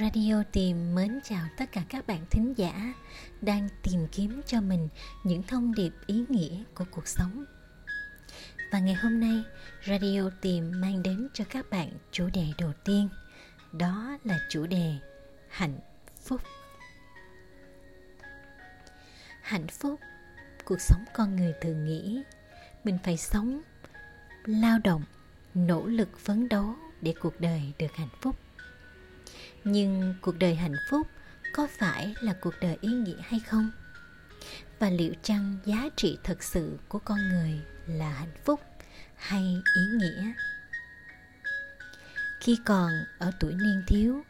Radio Tìm mến chào tất cả các bạn thính giả đang tìm kiếm cho mình những thông điệp ý nghĩa của cuộc sống. Và ngày hôm nay, Radio Tìm mang đến cho các bạn chủ đề đầu tiên, đó là chủ đề hạnh phúc. Hạnh phúc, cuộc sống con người thường nghĩ mình phải sống, lao động, nỗ lực phấn đấu để cuộc đời được hạnh phúc nhưng cuộc đời hạnh phúc có phải là cuộc đời ý nghĩa hay không? Và liệu chăng giá trị thật sự của con người là hạnh phúc hay ý nghĩa? Khi còn ở tuổi niên thiếu,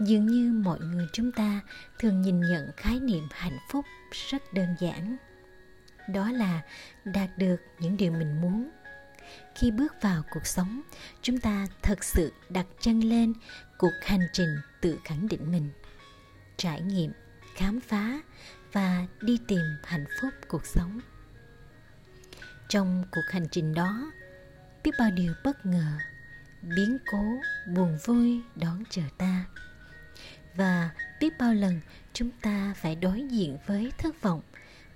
dường như mọi người chúng ta thường nhìn nhận khái niệm hạnh phúc rất đơn giản. Đó là đạt được những điều mình muốn. Khi bước vào cuộc sống, chúng ta thật sự đặt chân lên cuộc hành trình tự khẳng định mình, trải nghiệm, khám phá và đi tìm hạnh phúc cuộc sống. Trong cuộc hành trình đó, biết bao điều bất ngờ, biến cố, buồn vui đón chờ ta. Và biết bao lần chúng ta phải đối diện với thất vọng,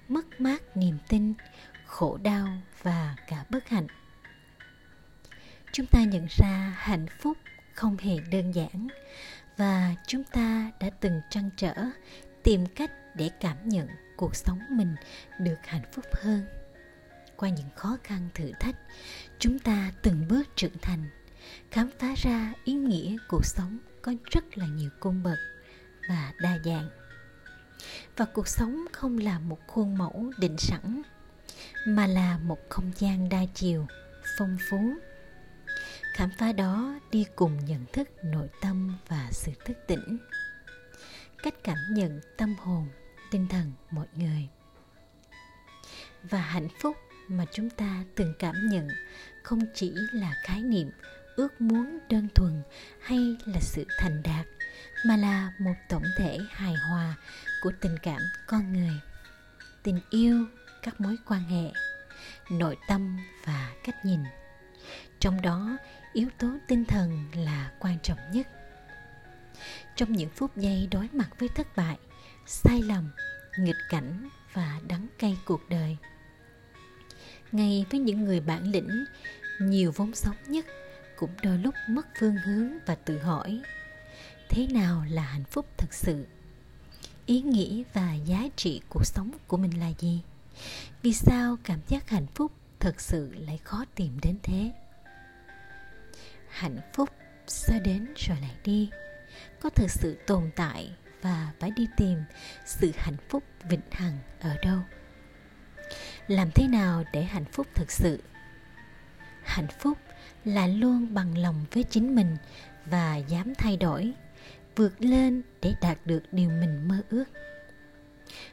mất mát niềm tin, khổ đau và cả bất hạnh. Chúng ta nhận ra hạnh phúc không hề đơn giản. Và chúng ta đã từng trăn trở, tìm cách để cảm nhận cuộc sống mình được hạnh phúc hơn. Qua những khó khăn thử thách, chúng ta từng bước trưởng thành, khám phá ra ý nghĩa cuộc sống có rất là nhiều cung bậc và đa dạng. Và cuộc sống không là một khuôn mẫu định sẵn, mà là một không gian đa chiều, phong phú khám phá đó đi cùng nhận thức nội tâm và sự thức tỉnh. Cách cảm nhận tâm hồn, tinh thần mọi người. Và hạnh phúc mà chúng ta từng cảm nhận không chỉ là khái niệm, ước muốn đơn thuần hay là sự thành đạt, mà là một tổng thể hài hòa của tình cảm con người, tình yêu, các mối quan hệ, nội tâm và cách nhìn trong đó, yếu tố tinh thần là quan trọng nhất. Trong những phút giây đối mặt với thất bại, sai lầm, nghịch cảnh và đắng cay cuộc đời. Ngay với những người bản lĩnh, nhiều vốn sống nhất cũng đôi lúc mất phương hướng và tự hỏi, thế nào là hạnh phúc thật sự? Ý nghĩa và giá trị cuộc sống của mình là gì? Vì sao cảm giác hạnh phúc thật sự lại khó tìm đến thế. Hạnh phúc sẽ đến rồi lại đi. Có thực sự tồn tại và phải đi tìm sự hạnh phúc vĩnh hằng ở đâu? Làm thế nào để hạnh phúc thực sự? Hạnh phúc là luôn bằng lòng với chính mình và dám thay đổi, vượt lên để đạt được điều mình mơ ước.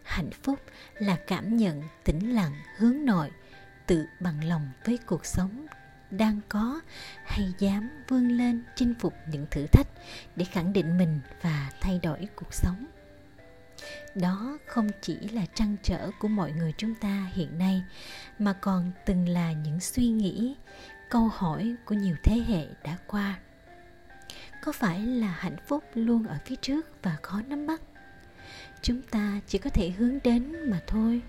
Hạnh phúc là cảm nhận tĩnh lặng hướng nội tự bằng lòng với cuộc sống đang có hay dám vươn lên chinh phục những thử thách để khẳng định mình và thay đổi cuộc sống. Đó không chỉ là trăn trở của mọi người chúng ta hiện nay, mà còn từng là những suy nghĩ, câu hỏi của nhiều thế hệ đã qua. Có phải là hạnh phúc luôn ở phía trước và khó nắm bắt? Chúng ta chỉ có thể hướng đến mà thôi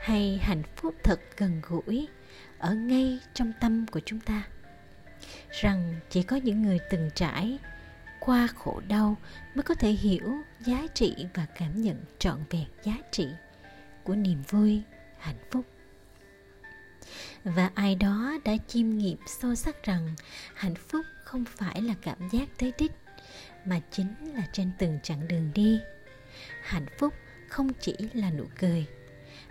hay hạnh phúc thật gần gũi ở ngay trong tâm của chúng ta. Rằng chỉ có những người từng trải qua khổ đau mới có thể hiểu giá trị và cảm nhận trọn vẹn giá trị của niềm vui, hạnh phúc. Và ai đó đã chiêm nghiệm sâu sắc rằng hạnh phúc không phải là cảm giác tới đích, mà chính là trên từng chặng đường đi. Hạnh phúc không chỉ là nụ cười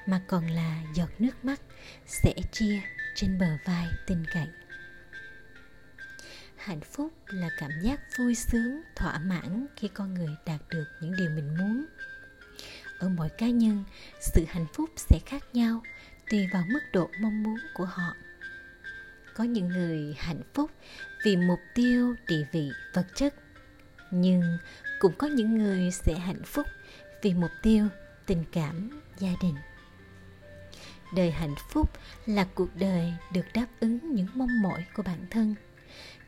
mà còn là giọt nước mắt sẽ chia trên bờ vai tình cậy hạnh phúc là cảm giác vui sướng, thỏa mãn khi con người đạt được những điều mình muốn. Ở mỗi cá nhân, sự hạnh phúc sẽ khác nhau tùy vào mức độ mong muốn của họ. Có những người hạnh phúc vì mục tiêu, địa vị, vật chất, nhưng cũng có những người sẽ hạnh phúc vì mục tiêu, tình cảm, gia đình đời hạnh phúc là cuộc đời được đáp ứng những mong mỏi của bản thân.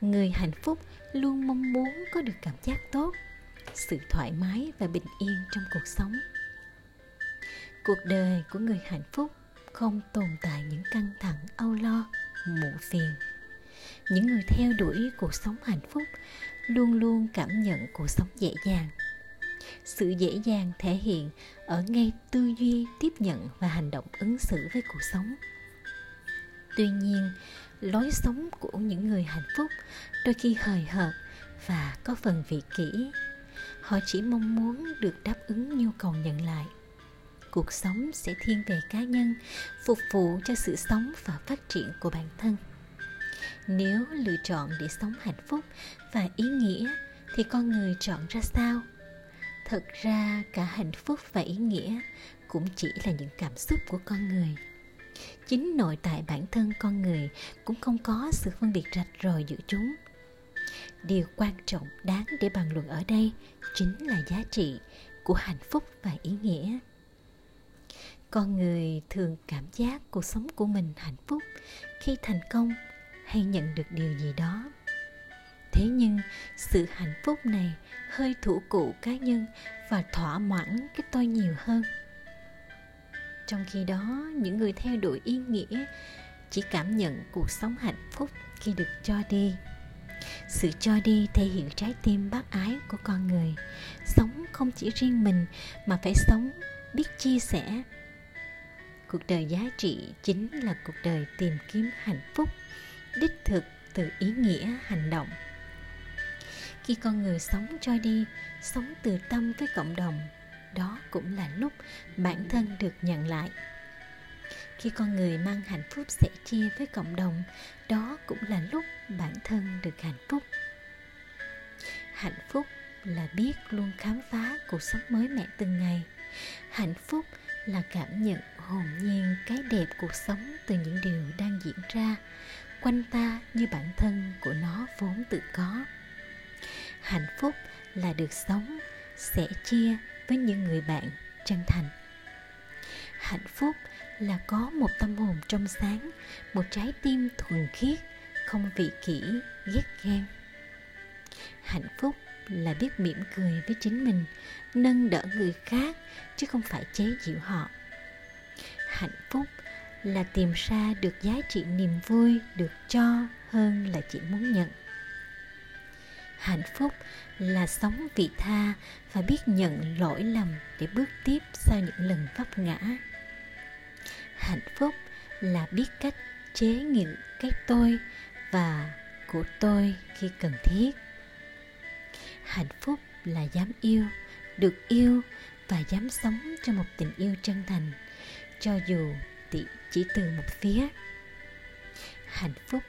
Người hạnh phúc luôn mong muốn có được cảm giác tốt, sự thoải mái và bình yên trong cuộc sống. Cuộc đời của người hạnh phúc không tồn tại những căng thẳng, âu lo, muộn phiền. Những người theo đuổi cuộc sống hạnh phúc luôn luôn cảm nhận cuộc sống dễ dàng sự dễ dàng thể hiện ở ngay tư duy, tiếp nhận và hành động ứng xử với cuộc sống. Tuy nhiên, lối sống của những người hạnh phúc đôi khi hời hợt và có phần vị kỷ. Họ chỉ mong muốn được đáp ứng nhu cầu nhận lại. Cuộc sống sẽ thiên về cá nhân, phục vụ cho sự sống và phát triển của bản thân. Nếu lựa chọn để sống hạnh phúc và ý nghĩa, thì con người chọn ra sao? Thật ra cả hạnh phúc và ý nghĩa cũng chỉ là những cảm xúc của con người. Chính nội tại bản thân con người cũng không có sự phân biệt rạch ròi giữa chúng. Điều quan trọng đáng để bàn luận ở đây chính là giá trị của hạnh phúc và ý nghĩa. Con người thường cảm giác cuộc sống của mình hạnh phúc khi thành công hay nhận được điều gì đó thế nhưng, sự hạnh phúc này hơi thủ cụ cá nhân và thỏa mãn cái tôi nhiều hơn. Trong khi đó, những người theo đuổi ý nghĩa chỉ cảm nhận cuộc sống hạnh phúc khi được cho đi. Sự cho đi thể hiện trái tim bác ái của con người. Sống không chỉ riêng mình mà phải sống biết chia sẻ. Cuộc đời giá trị chính là cuộc đời tìm kiếm hạnh phúc, đích thực từ ý nghĩa hành động khi con người sống cho đi, sống từ tâm với cộng đồng, đó cũng là lúc bản thân được nhận lại. Khi con người mang hạnh phúc sẻ chia với cộng đồng, đó cũng là lúc bản thân được hạnh phúc. Hạnh phúc là biết luôn khám phá cuộc sống mới mẻ từng ngày. Hạnh phúc là cảm nhận hồn nhiên cái đẹp cuộc sống từ những điều đang diễn ra, quanh ta như bản thân của nó vốn tự có hạnh phúc là được sống, sẻ chia với những người bạn chân thành. Hạnh phúc là có một tâm hồn trong sáng, một trái tim thuần khiết, không vị kỷ, ghét ghen. Hạnh phúc là biết mỉm cười với chính mình, nâng đỡ người khác chứ không phải chế giễu họ. Hạnh phúc là tìm ra được giá trị niềm vui được cho hơn là chỉ muốn nhận hạnh phúc, là sống vị tha và biết nhận lỗi lầm để bước tiếp sau những lần vấp ngã. Hạnh phúc là biết cách chế ngự cái tôi và của tôi khi cần thiết. Hạnh phúc là dám yêu, được yêu và dám sống cho một tình yêu chân thành, cho dù chỉ từ một phía. Hạnh phúc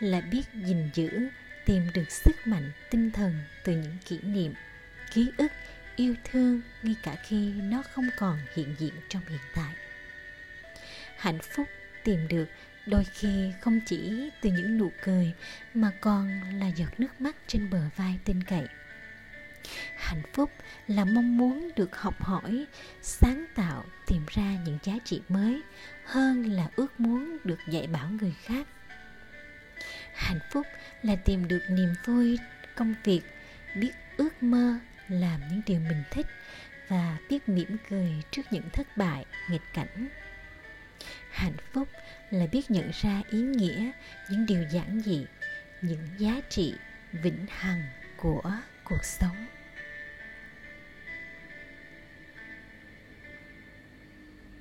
là biết gìn giữ tìm được sức mạnh tinh thần từ những kỷ niệm, ký ức, yêu thương ngay cả khi nó không còn hiện diện trong hiện tại. Hạnh phúc tìm được đôi khi không chỉ từ những nụ cười mà còn là giọt nước mắt trên bờ vai tin cậy. Hạnh phúc là mong muốn được học hỏi, sáng tạo, tìm ra những giá trị mới hơn là ước muốn được dạy bảo người khác hạnh phúc là tìm được niềm vui công việc, biết ước mơ, làm những điều mình thích và biết mỉm cười trước những thất bại, nghịch cảnh. Hạnh phúc là biết nhận ra ý nghĩa những điều giản dị, những giá trị vĩnh hằng của cuộc sống.